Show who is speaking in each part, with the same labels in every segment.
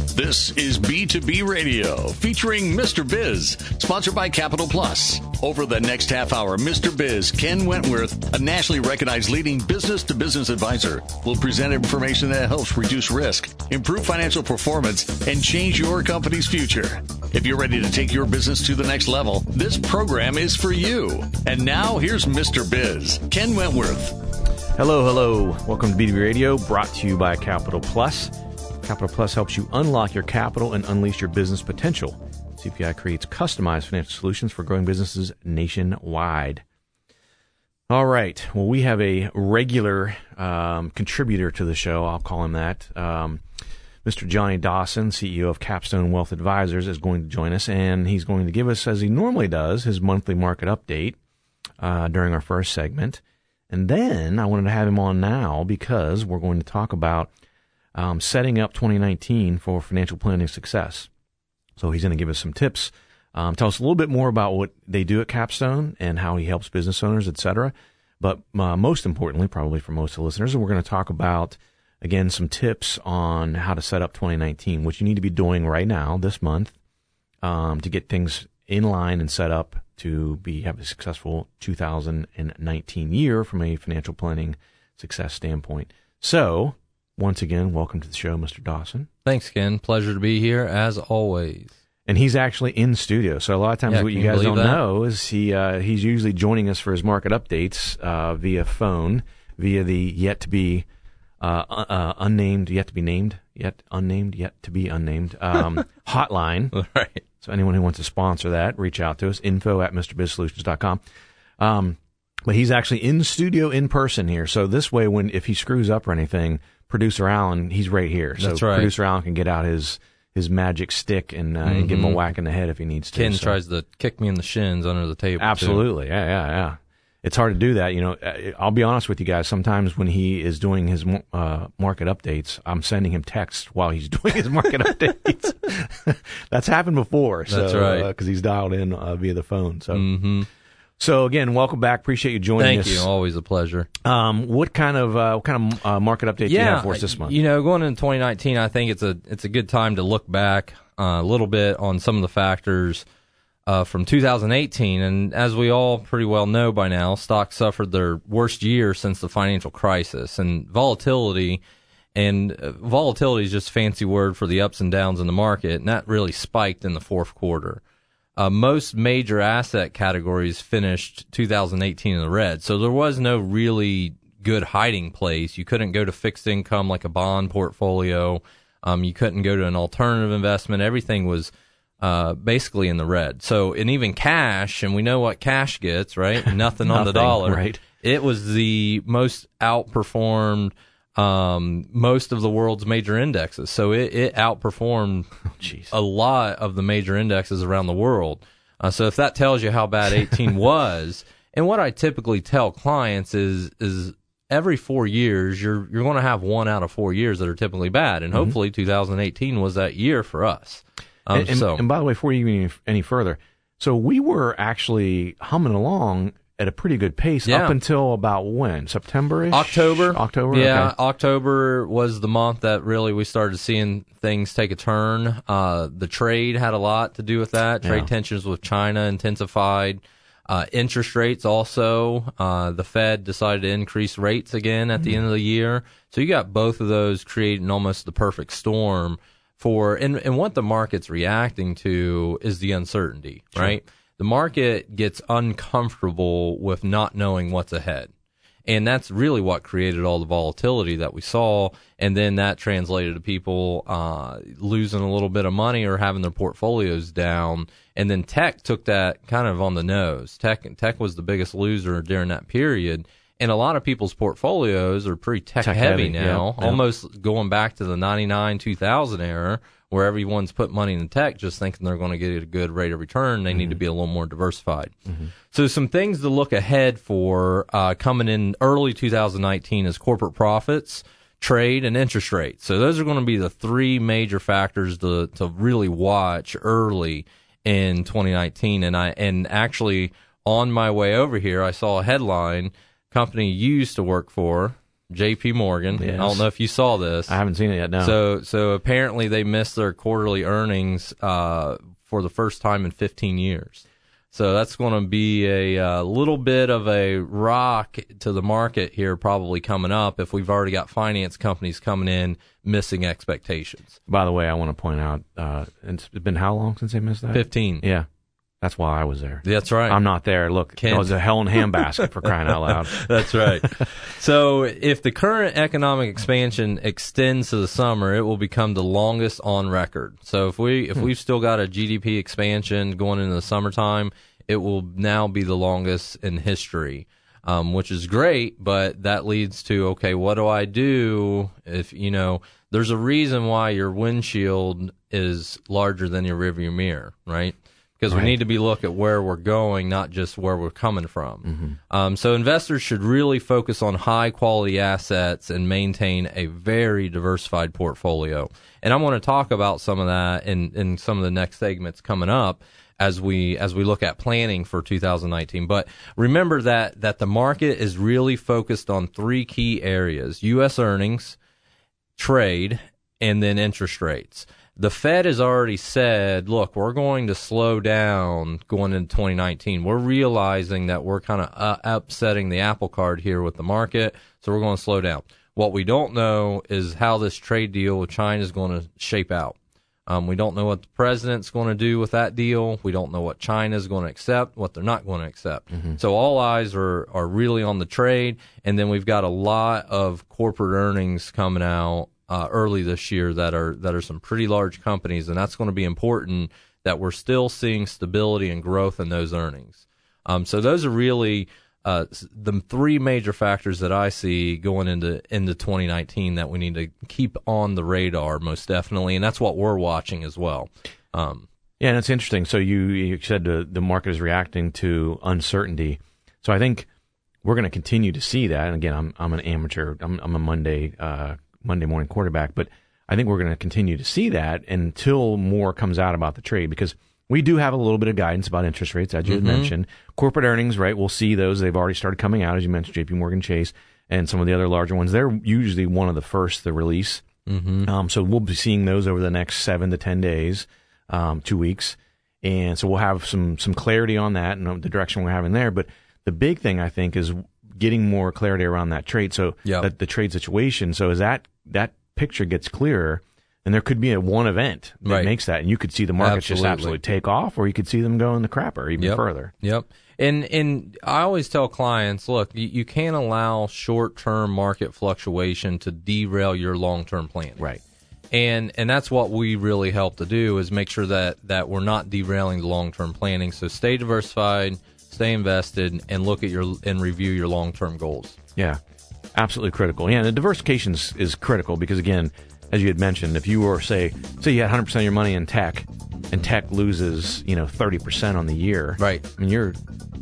Speaker 1: This is B2B Radio featuring Mr. Biz, sponsored by Capital Plus. Over the next half hour, Mr. Biz, Ken Wentworth, a nationally recognized leading business to business advisor, will present information that helps reduce risk, improve financial performance, and change your company's future. If you're ready to take your business to the next level, this program is for you. And now here's Mr. Biz, Ken Wentworth.
Speaker 2: Hello, hello. Welcome to B2B Radio, brought to you by Capital Plus. Capital Plus helps you unlock your capital and unleash your business potential. CPI creates customized financial solutions for growing businesses nationwide. All right. Well, we have a regular um, contributor to the show. I'll call him that. Um, Mr. Johnny Dawson, CEO of Capstone Wealth Advisors, is going to join us, and he's going to give us, as he normally does, his monthly market update uh, during our first segment. And then I wanted to have him on now because we're going to talk about um, setting up 2019 for financial planning success. So he's going to give us some tips, um, tell us a little bit more about what they do at Capstone and how he helps business owners, etc. But uh, most importantly, probably for most of the listeners, we're going to talk about again some tips on how to set up 2019, which you need to be doing right now this month um, to get things in line and set up to be have a successful 2019 year from a financial planning success standpoint. So, once again, welcome to the show, Mr. Dawson.
Speaker 3: Thanks, Ken. Pleasure to be here as always.
Speaker 2: And he's actually in studio. So a lot of times,
Speaker 3: Yeah,
Speaker 2: what you guys don't
Speaker 3: that?
Speaker 2: know is he uh, he's usually joining us for his market updates uh, via phone, via the yet to be uh, uh, unnamed, yet to be named, yet unnamed, yet to be unnamed um, hotline.
Speaker 3: Right.
Speaker 2: So anyone who wants to sponsor that, reach out to us. Info at MrBizSolutions.com. Um, but he's actually in studio in person here. So this way, when if he screws up or anything, producer Alan, he's right here. So
Speaker 3: That's right.
Speaker 2: producer Alan can get out his his magic stick and, uh, and give him a whack in the head if he needs to.
Speaker 3: Ken
Speaker 2: So-
Speaker 3: tries to kick me in the shins under the table.
Speaker 2: Absolutely. Yeah, yeah, yeah. It's hard to do that. You know, Uh, I'll be honest with you guys. Sometimes when he is doing his uh, market updates, I'm sending him texts while he's doing his market updates. That's happened before.
Speaker 3: That's
Speaker 2: so,
Speaker 3: right.
Speaker 2: Because he's dialed in uh, via the phone. So,
Speaker 3: Mm-hmm.
Speaker 2: So again, welcome back. Appreciate you joining
Speaker 3: Thank
Speaker 2: us.
Speaker 3: Thank you. Always a pleasure.
Speaker 2: Um, what kind of uh, what kind of uh, market update do you have for us this month?
Speaker 3: You know, going into 2019, I think it's a it's a good time to look back uh, a little bit on some of the factors uh, from 2018. And as we all pretty well know by now, stocks suffered their worst year since the financial crisis, and volatility. And uh, volatility is just a fancy word for the ups and downs in the market, and that really spiked in the fourth quarter. Uh, most major asset categories finished 2018 in the red, so there was no really good hiding place. You couldn't go to fixed income like a bond portfolio. Um, you couldn't go to an alternative investment. Everything was uh, basically in the red. So, and even cash, and we know what cash gets, right? Nothing on the dollar.
Speaker 2: right.
Speaker 3: It was the most outperformed um, most of the world's major indexes. So it, it outperformed
Speaker 2: Jeez.
Speaker 3: a lot of the major indexes around the world. Uh, so if that tells you how bad 18 was, and what I typically tell clients is is every four years you're you're going to have one out of four years that are typically bad, and hopefully 2018 was that year for us. Um,
Speaker 2: and, and,
Speaker 3: so
Speaker 2: and by the way, before you any, any further, so we were actually humming along at a pretty good pace
Speaker 3: Yeah.
Speaker 2: up until about when September
Speaker 3: October.
Speaker 2: October.
Speaker 3: Yeah,
Speaker 2: Okay.
Speaker 3: October was the month that really we started seeing things take a turn. Uh, the trade had a lot to do with that. Trade
Speaker 2: Yeah.
Speaker 3: tensions with China intensified. Uh, interest rates also. Uh, the Fed decided to increase rates again at the end of the year. So you got both of those creating almost the perfect storm for, and, and what the market's reacting to is the uncertainty, right? The market gets uncomfortable with not knowing what's ahead. And that's really what created all the volatility that we saw. And then that translated to people uh, losing a little bit of money or having their portfolios down. And then tech took that kind of on the nose. Tech tech was the biggest loser during that period. And a lot of people's portfolios are pretty tech,
Speaker 2: Tech
Speaker 3: heavy,
Speaker 2: heavy,
Speaker 3: now,
Speaker 2: yeah, yeah.
Speaker 3: almost going back to the 99 2000 era where everyone's put money in tech just thinking they're going to get a good rate of return. They need to be a little more diversified. So some things to look ahead for uh, coming in early 2019 is corporate profits, trade, and interest rates. So those are going to be the three major factors to to really watch early in 2019. And I and actually on my way over here, I saw a headline company you used to work for. J.P. Morgan.
Speaker 2: Yes.
Speaker 3: I don't know if you saw this.
Speaker 2: I haven't seen it yet. No.
Speaker 3: So so apparently they missed their quarterly earnings uh, for the first time in 15 years. So that's going to be a uh, little bit of a rock to the market here, probably coming up if we've already got finance companies coming in missing expectations.
Speaker 2: By the way, I want to point out uh, it's been how long since they missed that?
Speaker 3: 15.
Speaker 2: Yeah, that's why I was there.
Speaker 3: That's right.
Speaker 2: I'm not there. Look,
Speaker 3: Kent.
Speaker 2: it was a hell in a handbasket for crying out loud.
Speaker 3: That's right. so, if the current economic expansion extends to the summer, it will become the longest on record. So, if we if we've still got a GDP expansion going into the summertime, it will now be the longest in history. Um, which is great, but that leads to okay, what do I do if you know there's a reason why your windshield is larger than your rearview mirror, right? Because we need to be look at where we're going, not just where we're coming from. Um, so investors should really focus on high quality assets and maintain a very diversified portfolio. And I'm going to talk about some of that in, in some of the next segments coming up as we as we look at planning for 2019. But remember that that the market is really focused on three key areas: U.S. earnings, trade, and then interest rates. The Fed has already said, look, we're going to slow down going into 2019. We're realizing that we're kind of uh, upsetting the apple cart here with the market, so we're going to slow down. What we don't know is how this trade deal with China is going to shape out. Um, we don't know what the president's going to do with that deal. We don't know what China is going to accept, what they're not going to accept. So all eyes are, are really on the trade. And then we've got a lot of corporate earnings coming out uh, early this year that are that are some pretty large companies, and that's going to be important that we're still seeing stability and growth in those earnings. Um, so those are really uh, the three major factors that I see going into into 2019 that we need to keep on the radar most definitely, and that's what we're watching as well. Um,
Speaker 2: Yeah, and it's interesting. So you, you said the, the market is reacting to uncertainty. So I think we're going to continue to see that. And again, I'm I'm an amateur. I'm I'm a Monday uh, Monday morning quarterback, but I think we're going to continue to see that until more comes out about the trade because we do have a little bit of guidance about interest rates, as you had mentioned. Corporate earnings, right? We'll see those. They've already started coming out, as you mentioned, J.P. Morgan Chase and some of the other larger ones. They're usually one of the first to release. Um, so we'll be seeing those over the next seven to ten days, um, two weeks, and so we'll have some some clarity on that and the direction we're having there. But the big thing I think is getting more clarity around that trade. So
Speaker 3: Yep.
Speaker 2: that the trade situation. So as that that picture gets clearer, and there could be a one event that
Speaker 3: Right.
Speaker 2: makes that, and you could see the markets just
Speaker 3: Absolutely.
Speaker 2: absolutely take off, or you could see them go in the crapper even
Speaker 3: Yep.
Speaker 2: further.
Speaker 3: Yep. And and I always tell clients, look, you, you can't allow short term market fluctuation to derail your long term plan.
Speaker 2: Right.
Speaker 3: And and that's what we really help to do is make sure that that we're not derailing the long term planning. So stay diversified, stay invested, and look at your and review your long term goals.
Speaker 2: Yeah, absolutely critical. Yeah, and the diversification is, critical because again, as you had mentioned, if you were say say you had 100 percent of your money in tech, and tech loses you know 30 percent on the year,
Speaker 3: Right.
Speaker 2: I mean you're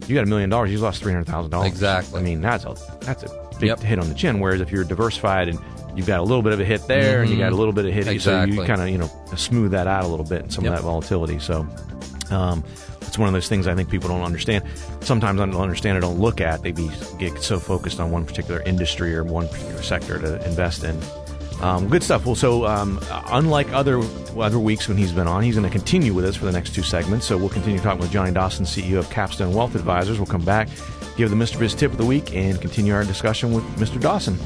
Speaker 2: you got a million dollars, you lost three hundred thousand dollars.
Speaker 3: Exactly.
Speaker 2: I mean that's a that's a big
Speaker 3: Yep.
Speaker 2: hit on the chin. Whereas if you're diversified and you've got a little bit of a hit there, and you got a little bit of hit, so you
Speaker 3: Mm-hmm.
Speaker 2: Kind of you know smooth that out a little bit and some
Speaker 3: Yep.
Speaker 2: of that volatility. So. Um, one of those things I think people don't understand. Sometimes I don't understand or don't look at. They get so focused on one particular industry or one particular sector to invest in. Um, good stuff. Well, so um, unlike other other weeks when he's been on, he's going to continue with us for the next two segments. So we'll continue talking with Johnny Dawson, CEO of Capstone Wealth Advisors. We'll come back, give the Mr. Biz tip of the week, and continue our discussion with Mr. Dawson.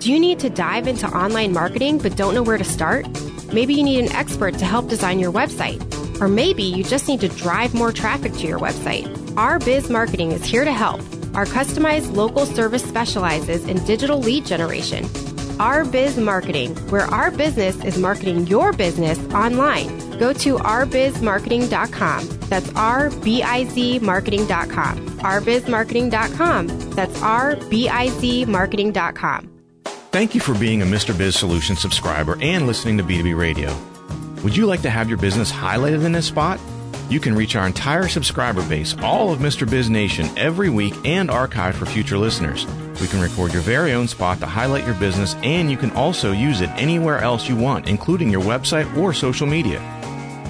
Speaker 4: Do you need to dive into online marketing but don't know where to start? Maybe you need an expert to help design your website. Or maybe you just need to drive more traffic to your website. Our Biz Marketing is here to help. Our customized local service specializes in digital lead generation. Our Biz Marketing, where our business is marketing your business online. Go to rbizmarketing.com. That's R B I Z marketing.com. rbizmarketing.com. That's R B I Z marketing.com.
Speaker 2: Thank you for being a Mr. Biz Solutions subscriber and listening to B2B Radio. Would you like to have your business highlighted in this spot? You can reach our entire subscriber base, all of Mr. Biz Nation, every week and archive for future listeners. We can record your very own spot to highlight your business, and you can also use it anywhere else you want, including your website or social media.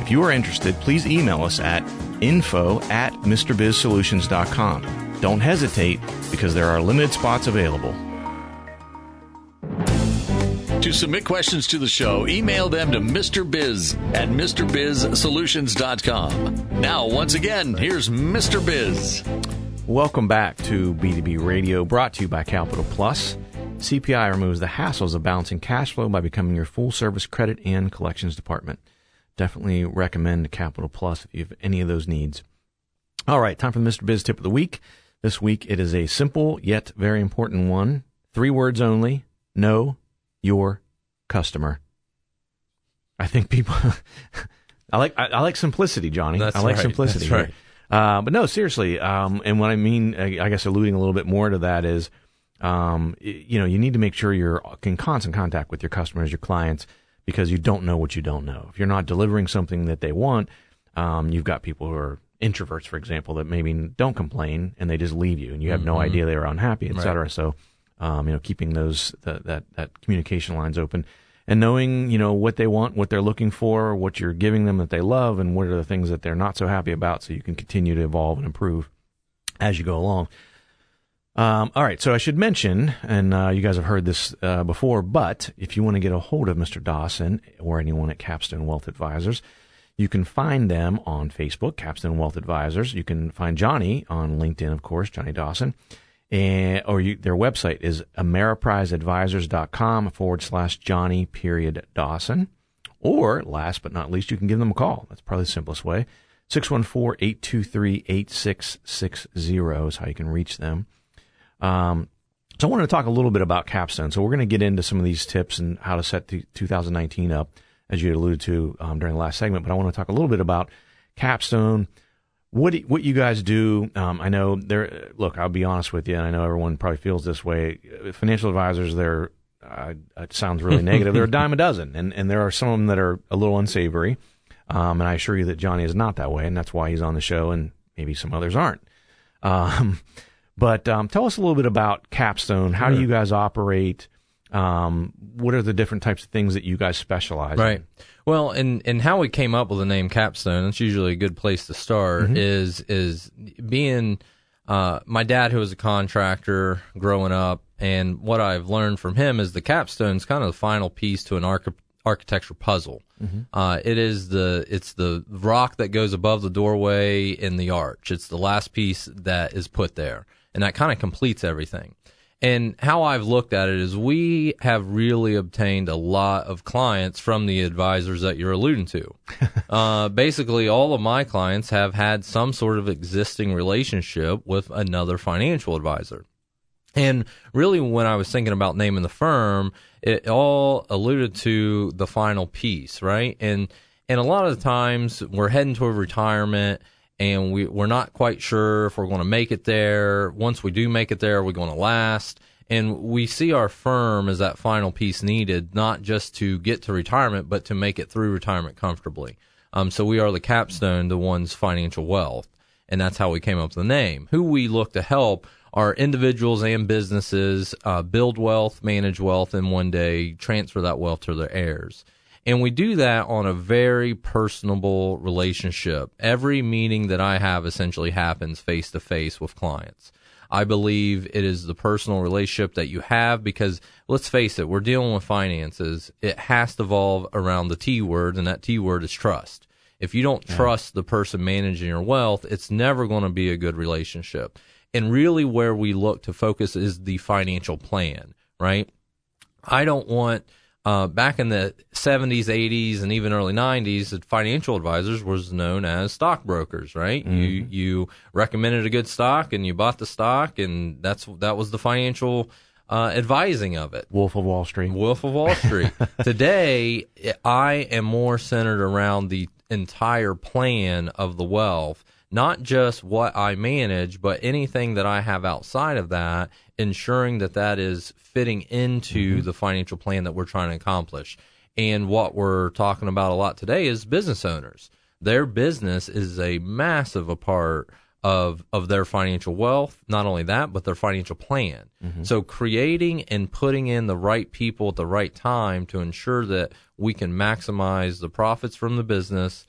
Speaker 2: If you are interested, please email us at info at MrBizSolutions.com. Don't hesitate because there are limited spots available.
Speaker 1: To submit questions to the show, email them to Mr. Biz at MrBizSolutions.com. Now, once again, here's Mr. Biz.
Speaker 2: Welcome back to B2B Radio, brought to you by Capital Plus. CPI removes the hassles of balancing cash flow by becoming your full service credit and collections department. Definitely recommend Capital Plus if you have any of those needs. All right, time for the Mr. Biz tip of the week. This week it is a simple yet very important one. Three words only. Know your customer. I think people. I like I, I, like simplicity, Johnny.
Speaker 3: That's
Speaker 2: I like
Speaker 3: right.
Speaker 2: simplicity.
Speaker 3: That's right.
Speaker 2: Uh, but no, seriously. Um, and what I mean, I guess, alluding a little bit more to that is, um, you know, you need to make sure you're in constant contact with your customers, your clients, because you don't know what you don't know. If you're not delivering something that they want, um, you've got people who are introverts, for example, that maybe don't complain and they just leave you, and you have mm-hmm. no idea they are unhappy, et cetera. So, um, you know, keeping those that, that that communication lines open and knowing you know what they want, what they're looking for, what you're giving them that they love, and what are the things that they're not so happy about, so you can continue to evolve and improve as you go along. Um, all right, so I should mention, and uh, you guys have heard this uh, before, but if you want to get a hold of Mr. Dawson or anyone at Capstone Wealth Advisors, you can find them on Facebook, Capstone Wealth Advisors. You can find Johnny on LinkedIn, of course, Johnny Dawson. And, or you, their website is ameripriseadvisors.com forward slash Johnny period Dawson. Or last but not least, you can give them a call. That's probably the simplest way. 614-823-8660 is how you can reach them. Um, so I wanted to talk a little bit about Capstone. So we're going to get into some of these tips and how to set 2019 up as you alluded to um, during the last segment. But I want to talk a little bit about Capstone, what what you guys do. Um, I know there. Look, I'll be honest with you, and I know everyone probably feels this way. Financial advisors, they're uh, it sounds really negative. They're a dime a dozen, and and there are some of them that are a little unsavory. Um, and I assure you that Johnny is not that way, and that's why he's on the show, and maybe some others aren't. Um, but um, tell us a little bit about Capstone. How do you guys operate? Um, what are the different types of things that you guys specialize
Speaker 3: right.
Speaker 2: in?
Speaker 3: Well, and and how we came up with the name Capstone, it's usually a good place to start. Mm-hmm. Is is being uh, my dad, who was a contractor growing up, and what I've learned from him is the capstone is kind of the final piece to an arch- architecture puzzle. Mm-hmm. Uh, it is the it's the rock that goes above the doorway in the arch. It's the last piece that is put there, and that kind of completes everything. And how I've looked at it is we have really obtained a lot of clients from the advisors that you're alluding to. uh, basically, all of my clients have had some sort of existing relationship with another financial advisor. And really, when I was thinking about naming the firm, it all alluded to the final piece, right? And and a lot of the times we're heading toward retirement and we, we're not quite sure if we're going to make it there. Once we do make it there, are we going to last? And we see our firm as that final piece needed, not just to get to retirement, but to make it through retirement comfortably. Um, so we are the capstone to one's financial wealth. And that's how we came up with the name. Who we look to help are individuals and businesses uh, build wealth, manage wealth, and one day transfer that wealth to their heirs. And we do that on a very personable relationship. Every meeting that I have essentially happens face to face with clients. I believe it is the personal relationship that you have because let's face it, we're dealing with finances. It has to evolve around the T word, and that T word is trust. If you don't yeah. trust the person managing your wealth, it's never going to be a good relationship. And really, where we look to focus is the financial plan, right? I don't want uh, back in the 70s, 80s, and even early 90s, financial advisors was known as stockbrokers, right? Mm-hmm. You you recommended a good stock and you bought the stock, and that's that was the financial uh, advising of it.
Speaker 2: Wolf of Wall Street.
Speaker 3: Wolf of Wall Street. Today, I am more centered around the entire plan of the wealth not just what I manage, but anything that I have outside of that, ensuring that that is fitting into mm-hmm. the financial plan that we're trying to accomplish. And what we're talking about a lot today is business owners. Their business is a massive a part of of their financial wealth. Not only that, but their financial plan. Mm-hmm. So creating and putting in the right people at the right time to ensure that we can maximize the profits from the business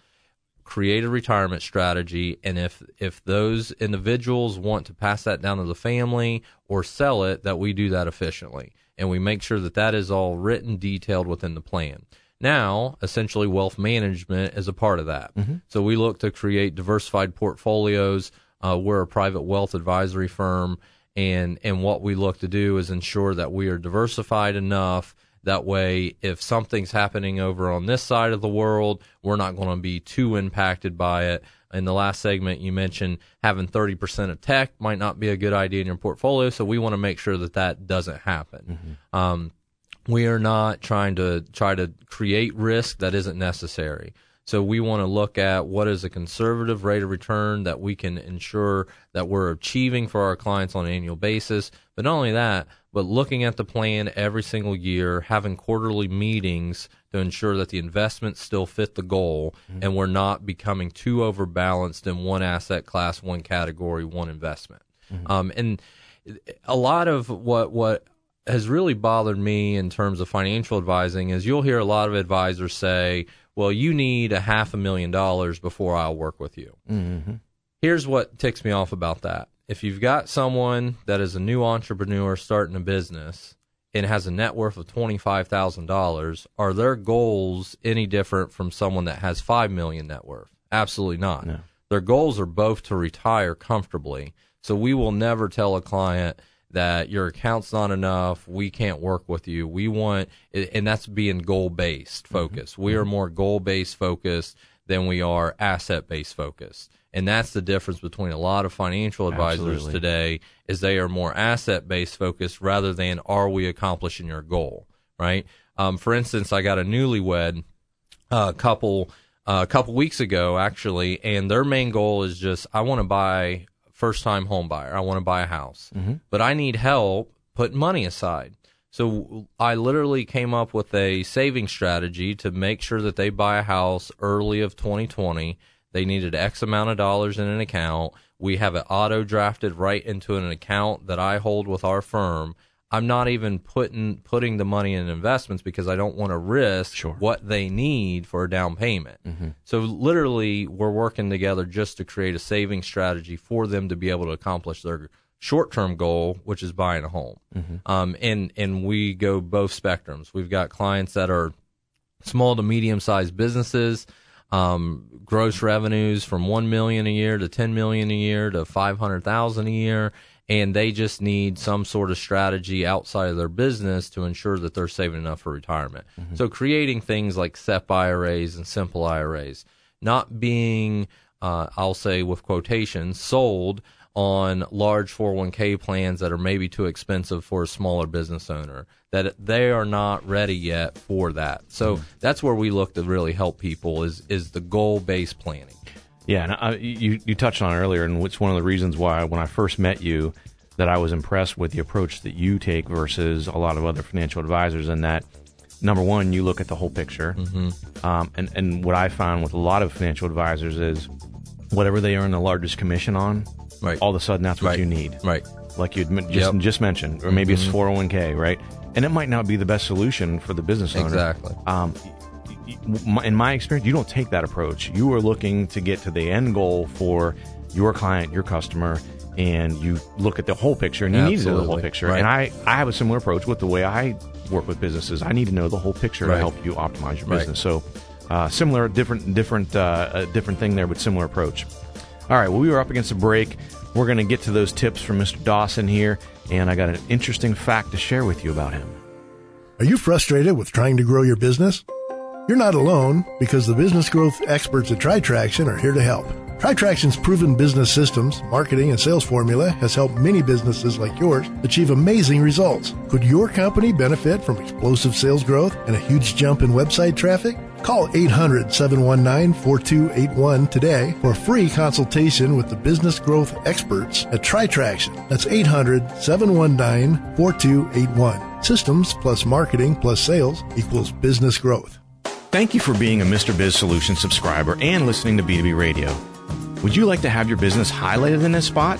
Speaker 3: create a retirement strategy, and if if those individuals want to pass that down to the family or sell it, that we do that efficiently, and we make sure that that is all written, detailed within the plan. Now, essentially, wealth management is a part of that. Mm-hmm. So we look to create diversified portfolios. Uh, we're a private wealth advisory firm, and and what we look to do is ensure that we are diversified enough that way, if something's happening over on this side of the world, we're not going to be too impacted by it. In the last segment, you mentioned having 30% of tech might not be a good idea in your portfolio. So we want to make sure that that doesn't happen. Mm-hmm. Um, we are not trying to try to create risk that isn't necessary. So we want to look at what is a conservative rate of return that we can ensure that we're achieving for our clients on an annual basis. But not only that, but looking at the plan every single year, having quarterly meetings to ensure that the investments still fit the goal mm-hmm. and we're not becoming too overbalanced in one asset class, one category, one investment. Mm-hmm. Um, and a lot of what, what has really bothered me in terms of financial advising is you'll hear a lot of advisors say, well, you need a half a million dollars before I'll work with you. Mm-hmm. Here's what ticks me off about that. If you've got someone that is a new entrepreneur starting a business and has a net worth of $25,000, are their goals any different from someone that has 5 million net worth? Absolutely not. No. Their goals are both to retire comfortably. So we will never tell a client – that your account's not enough. We can't work with you. We want, and that's being goal based focused. Mm-hmm. We are mm-hmm. more goal based focused than we are asset based focused. And that's the difference between a lot of financial advisors Absolutely. today is they are more asset based focused rather than are we accomplishing your goal, right? Um, for instance, I got a newlywed uh, couple uh, a couple weeks ago actually, and their main goal is just I want to buy first time home buyer. I want to buy a house, mm-hmm. but I need help putting money aside. So I literally came up with a saving strategy to make sure that they buy a house early of 2020. They needed X amount of dollars in an account. We have it auto drafted right into an account that I hold with our firm. I'm not even putting putting the money in investments because I don't want to risk sure. what they need for a down payment. Mm-hmm. So literally, we're working together just to create a saving strategy for them to be able to accomplish their short term goal, which is buying a home. Mm-hmm. Um, and and we go both spectrums. We've got clients that are small to medium sized businesses. Um, gross revenues from one million a year to ten million a year to five hundred thousand a year, and they just need some sort of strategy outside of their business to ensure that they're saving enough for retirement. Mm-hmm. So creating things like SEP IRAs and simple IRAs, not being, uh, I'll say with quotations, sold on large 401k plans that are maybe too expensive for a smaller business owner that they are not ready yet for that so mm-hmm. that's where we look to really help people is is the goal based planning
Speaker 2: yeah, and I, you you touched on it earlier, and it's one of the reasons why when I first met you, that I was impressed with the approach that you take versus a lot of other financial advisors, and that number one, you look at the whole picture, mm-hmm. um, and and what I found with a lot of financial advisors is whatever they earn the largest commission on, right. all of a sudden that's what
Speaker 3: right.
Speaker 2: you need,
Speaker 3: right?
Speaker 2: Like you just yep. just mentioned, or maybe mm-hmm. it's 401k, right? And it might not be the best solution for the business owner.
Speaker 3: Exactly. Um,
Speaker 2: in my experience, you don't take that approach. You are looking to get to the end goal for your client, your customer, and you look at the whole picture and you Absolutely. need to know the whole picture. Right. And I, I have a similar approach with the way I work with businesses. I need to know the whole picture right. to help you optimize your business. Right. So, uh, similar, different, different, uh, different thing there, but similar approach. All right. Well, we were up against a break. We're going to get to those tips from Mr. Dawson here, and I got an interesting fact to share with you about him.
Speaker 5: Are you frustrated with trying to grow your business? You're not alone because the business growth experts at TriTraction are here to help. TriTraction's proven business systems, marketing, and sales formula has helped many businesses like yours achieve amazing results. Could your company benefit from explosive sales growth and a huge jump in website traffic? Call 800 719 4281 today for a free consultation with the business growth experts at TriTraction. That's 800 719 4281. Systems plus marketing plus sales equals business growth.
Speaker 2: Thank you for being a Mr. Biz Solution subscriber and listening to B2B Radio. Would you like to have your business highlighted in this spot?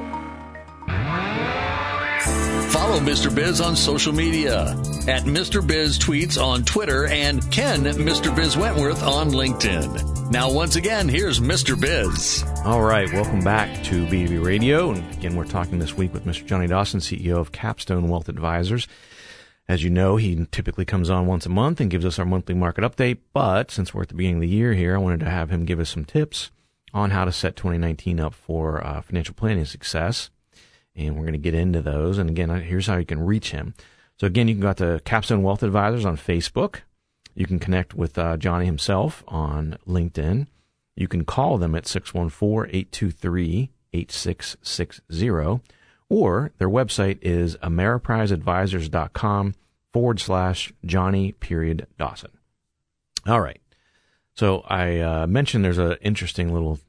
Speaker 1: Follow Mr. Biz on social media at Mr. Biz Tweets on Twitter and Ken Mr. Biz Wentworth on LinkedIn. Now, once again, here's Mr. Biz.
Speaker 2: All right, welcome back to B2B Radio. And again, we're talking this week with Mr. Johnny Dawson, CEO of Capstone Wealth Advisors. As you know, he typically comes on once a month and gives us our monthly market update. But since we're at the beginning of the year here, I wanted to have him give us some tips on how to set 2019 up for uh, financial planning success and we're going to get into those. And again, here's how you can reach him. So again, you can go out to Capstone Wealth Advisors on Facebook. You can connect with uh, Johnny himself on LinkedIn. You can call them at 614-823-8660 or their website is ameripriseadvisors.com forward slash Johnny period Dawson. All right. So I uh, mentioned there's an interesting little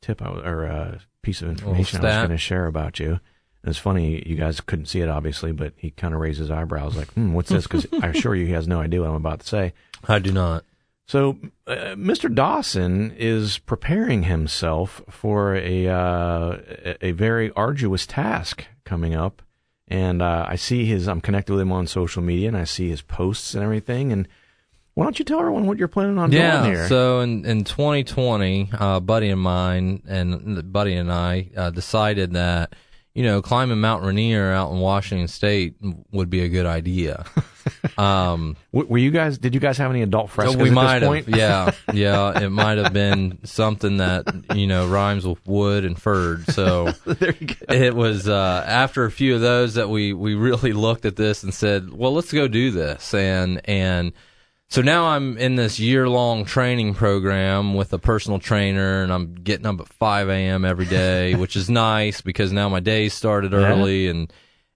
Speaker 2: tip or a uh, piece of information I was going to share about you. And it's funny, you guys couldn't see it obviously, but he kind of raised his eyebrows like, hmm, what's this? Because I assure you he has no idea what I'm about to say.
Speaker 3: I do not.
Speaker 2: So, uh, Mr. Dawson is preparing himself for a uh, a very arduous task coming up, and uh, I see his. I'm connected with him on social media, and I see his posts and everything. And why don't you tell everyone what you're planning on
Speaker 3: yeah,
Speaker 2: doing here?
Speaker 3: So in in 2020, uh, buddy of mine and buddy and I uh, decided that you know, climbing Mount Rainier out in Washington State would be a good idea.
Speaker 2: Um, were you guys? Did you guys have any adult frescoes?
Speaker 3: We
Speaker 2: might
Speaker 3: have. Yeah, yeah. It might have been something that you know rhymes with wood and furred. So it was uh, after a few of those that we we really looked at this and said, well, let's go do this and and so now I'm in this year long training program with a personal trainer, and I'm getting up at 5 a.m. every day, which is nice because now my day started early, yeah. and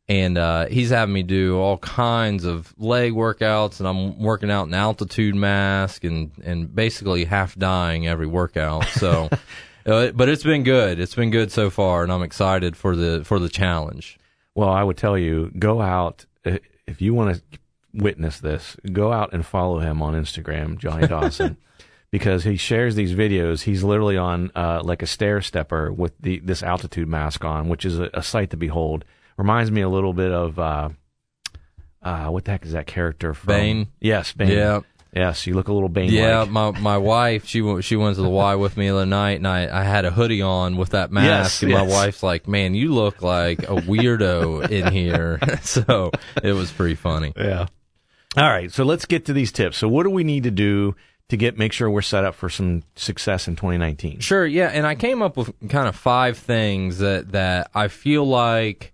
Speaker 3: and uh, he's having me do all kinds of leg workouts, and I'm working out an altitude mask, and and basically half dying every workout. So, uh, but it's been good. It's been good so far, and I'm excited for the for the challenge.
Speaker 2: Well, I would tell you, go out if you want to witness this, go out and follow him on Instagram, Johnny Dawson, because he shares these videos. He's literally on uh, like a stair stepper with the this altitude mask on, which is a, a sight to behold. Reminds me a little bit of uh, uh, what the heck is that character from?
Speaker 3: Bane.
Speaker 2: Yes, Bane. Yeah. Yes, you look a little Bane.
Speaker 3: Yeah, my my wife she went she went to the Y with me the other night, and I, I had a hoodie on with that mask, yes, and yes. my wife's like, "Man, you look like a weirdo in here." so it was pretty funny.
Speaker 2: Yeah. All right, so let's get to these tips. So, what do we need to do to get make sure we're set up for some success in 2019?
Speaker 3: Sure, yeah, and I came up with kind of five things that that I feel like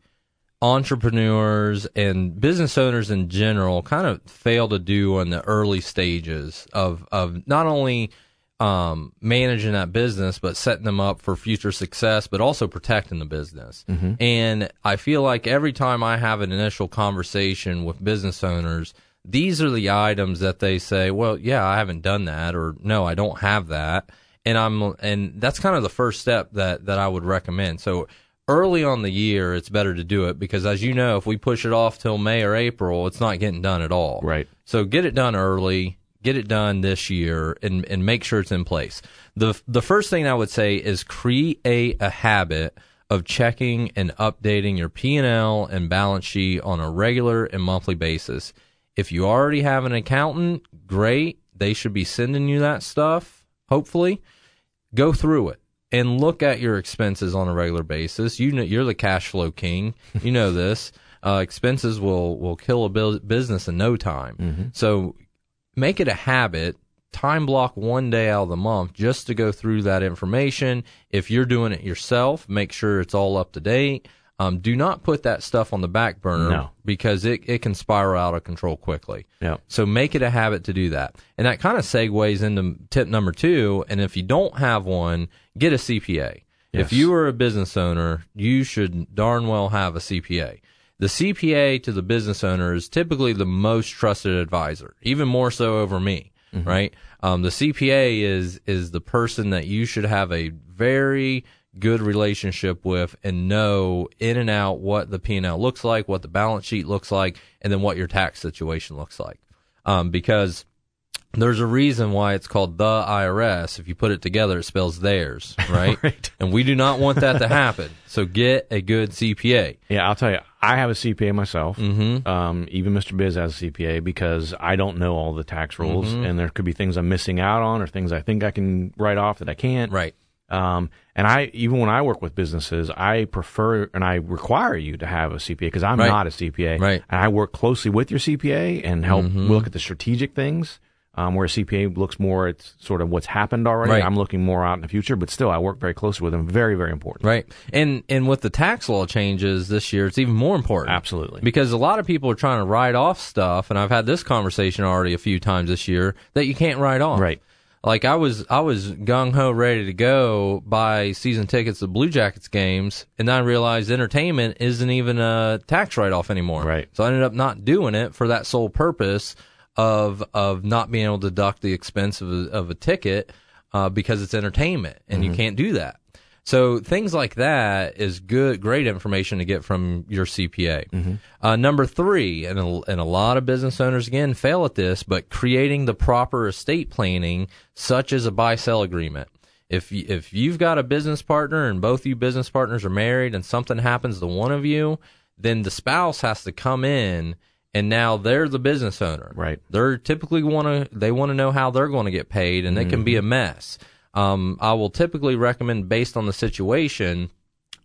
Speaker 3: entrepreneurs and business owners in general kind of fail to do in the early stages of of not only um, managing that business, but setting them up for future success, but also protecting the business. Mm-hmm. And I feel like every time I have an initial conversation with business owners, these are the items that they say, well, yeah, I haven't done that, or no, I don't have that. And I'm, and that's kind of the first step that, that I would recommend. So early on the year, it's better to do it because as you know, if we push it off till May or April, it's not getting done at all.
Speaker 2: Right.
Speaker 3: So get it done early, get it done this year and, and make sure it's in place. The, the first thing I would say is create a habit of checking and updating your P&L and balance sheet on a regular and monthly basis if you already have an accountant, great. They should be sending you that stuff, hopefully. Go through it and look at your expenses on a regular basis. You know, you're the cash flow king. You know this. Uh, expenses will, will kill a business in no time. Mm-hmm. So make it a habit. Time block one day out of the month just to go through that information. If you're doing it yourself, make sure it's all up to date. Um, do not put that stuff on the back burner
Speaker 2: no.
Speaker 3: because it, it can spiral out of control quickly.
Speaker 2: Yeah.
Speaker 3: So make it a habit to do that. And that kind of segues into tip number two. And if you don't have one, get a CPA. Yes. If you are a business owner, you should darn well have a CPA. The CPA to the business owner is typically the most trusted advisor, even more so over me. right? Um, the CPA is is the person that you should have a very good relationship with and know in and out what the P and L looks like, what the balance sheet looks like, and then what your tax situation looks like. Um, because there's a reason why it's called the IRS. If you put it together, it spells theirs, right?
Speaker 2: Right.
Speaker 3: And we do not want that to happen. So get a good CPA.
Speaker 2: Yeah, I'll tell you, I have a CPA myself.
Speaker 3: Mm-hmm.
Speaker 2: Um, even Mr. Biz has a CPA because I don't know all the tax rules, and there could be things I'm missing out on, or things I think I can write off that I can't.
Speaker 3: Right.
Speaker 2: Um, and I even when I work with businesses, I prefer and I require you to have a CPA because I'm
Speaker 3: Right.
Speaker 2: not a CPA.
Speaker 3: Right.
Speaker 2: And I work closely with your CPA and help look at the strategic things. Um, where a CPA looks more at sort of what's happened already.
Speaker 3: Right.
Speaker 2: I'm looking more out in the future, but still, I work very closely with them. Very, very important.
Speaker 3: Right. And and with the tax law changes this year, it's even more important.
Speaker 2: Absolutely.
Speaker 3: Because a lot of people are trying to write off stuff, and I've had this conversation already a few times this year that you can't write off.
Speaker 2: Right.
Speaker 3: Like I was I was gung ho ready to go buy season tickets to Blue Jackets games, and then I realized entertainment isn't even a tax write off anymore.
Speaker 2: Right.
Speaker 3: So I ended up not doing it for that sole purpose of of not being able to deduct the expense of a, of a ticket uh, because it's entertainment, and you can't do that. So things like that is good, great information to get from your CPA. Uh, number three, and a, and a lot of business owners again fail at this, but creating the proper estate planning, such as a buy sell agreement. If you, if you've got a business partner and both you business partners are married and something happens to one of you, then the spouse has to come in and now they're the business owner.
Speaker 2: Right.
Speaker 3: They're typically want to they want to know how they're going to get paid, and it can be a mess. Um, I will typically recommend based on the situation,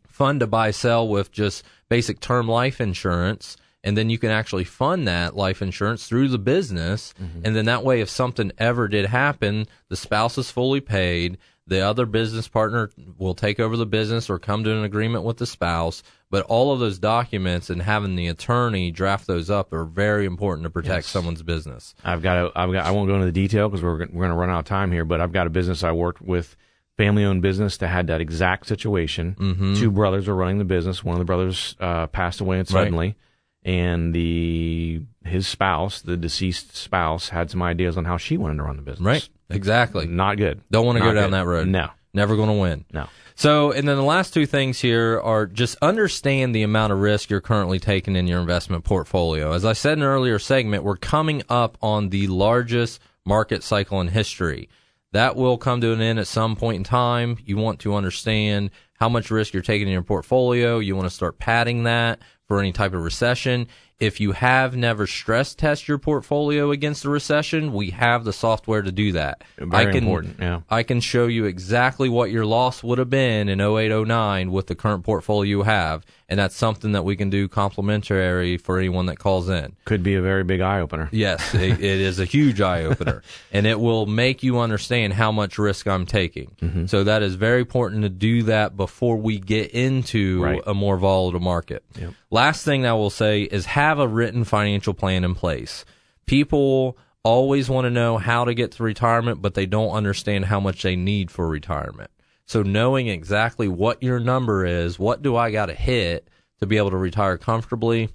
Speaker 3: fund to buy sell with just basic term life insurance. And then you can actually fund that life insurance through the business. And then that way, if something ever did happen, the spouse is fully paid. The other business partner will take over the business or come to an agreement with the spouse. But all of those documents and having the attorney draft those up are very important to protect someone's business.
Speaker 2: I've got a, I've got, I won't go into the detail because we're, we're going to run out of time here, but I've got a business I worked with, family owned business that had that exact situation.
Speaker 3: Mm-hmm.
Speaker 2: Two brothers were running the business. One of the brothers, uh, passed away suddenly and the, his spouse, the deceased spouse had some ideas on how she wanted to run the business.
Speaker 3: Right. Exactly.
Speaker 2: Not good.
Speaker 3: Don't want to
Speaker 2: Not
Speaker 3: go down
Speaker 2: good.
Speaker 3: that road.
Speaker 2: No,
Speaker 3: Never going to win.
Speaker 2: no.
Speaker 3: So, and then the last two things here are just understand the amount of risk you're currently taking in your investment portfolio. As I said in an earlier segment, we're coming up on the largest market cycle in history. That will come to an end at some point in time. You want to understand how much risk you're taking in your portfolio. You want to start padding that for any type of recession. If you have never stress test your portfolio against a recession, we have the software to do that.
Speaker 2: Very
Speaker 3: I can,
Speaker 2: important, yeah.
Speaker 3: I can show you exactly what your loss would have been in 0809 with the current portfolio you have. And that's something that we can do complimentary for anyone that calls in.
Speaker 2: Could be a very big eye opener.
Speaker 3: Yes, it, it is a huge eye opener, and it will make you understand how much risk I'm taking.
Speaker 2: Mm-hmm.
Speaker 3: So that is very important to do that before we get into
Speaker 2: Right.
Speaker 3: a more volatile market.
Speaker 2: Yep.
Speaker 3: Last thing I will say is have a written financial plan in place. People always want to know how to get to retirement, but they don't understand how much they need for retirement. So knowing exactly what your number is, what do I got to hit to be able to retire comfortably?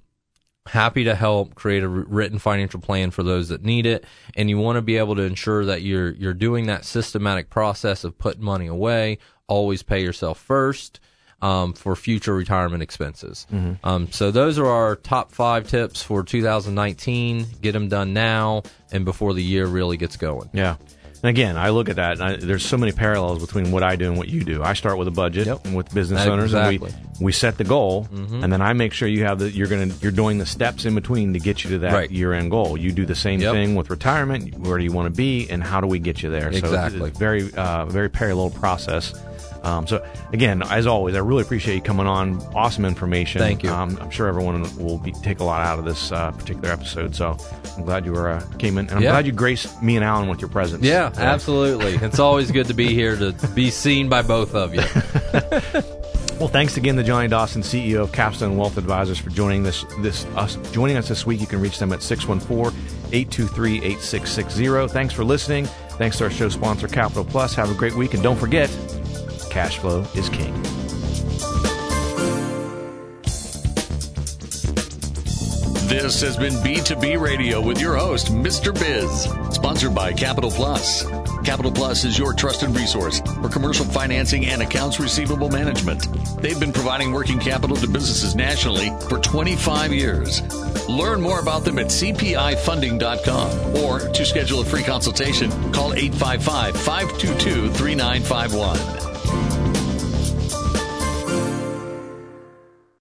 Speaker 3: Happy to help create a written financial plan for those that need it, and you want to be able to ensure that you're you're doing that systematic process of putting money away. Always pay yourself first um, for future retirement expenses. Um, so those are our top five tips for 2019. Get them done now and before the year really gets going.
Speaker 2: Yeah. And again, I look at that, and I, there's so many parallels between what I do and what you do. I start with a budget
Speaker 3: Yep.
Speaker 2: and with business
Speaker 3: Exactly.
Speaker 2: owners, and we, we set the goal, and then I make sure you have the you're gonna you're doing the steps in between to get you to that
Speaker 3: Right.
Speaker 2: year end goal. You do the same
Speaker 3: Yep.
Speaker 2: thing with retirement. Where do you want to be, and how do we get you there? So
Speaker 3: Exactly.
Speaker 2: it's a very uh, very parallel process. Um, so again, as always, I really appreciate you coming on. Awesome information.
Speaker 3: Thank you.
Speaker 2: Um, I'm sure everyone will be, take a lot out of this uh, particular episode. So I'm glad you were uh, came in, and I'm
Speaker 3: Yeah.
Speaker 2: glad you graced me and Alan with your presence.
Speaker 3: Yeah, absolutely. It's always good to be here to be seen by both of you.
Speaker 2: Well, thanks again to Johnny Dawson, CEO of Capstone Wealth Advisors, for joining this this us joining us this week. You can reach them at 614-823-8660. Thanks for listening. Thanks to our show sponsor, Capital Plus. Have a great week, and don't forget, cash flow is king.
Speaker 1: This has been B2B Radio with your host, Mr. Biz, sponsored by Capital Plus. Capital Plus is your trusted resource for commercial financing and accounts receivable management. They've been providing working capital to businesses nationally for 25 years. Learn more about them at cpifunding.com or to schedule a free consultation, call 855 522 3951.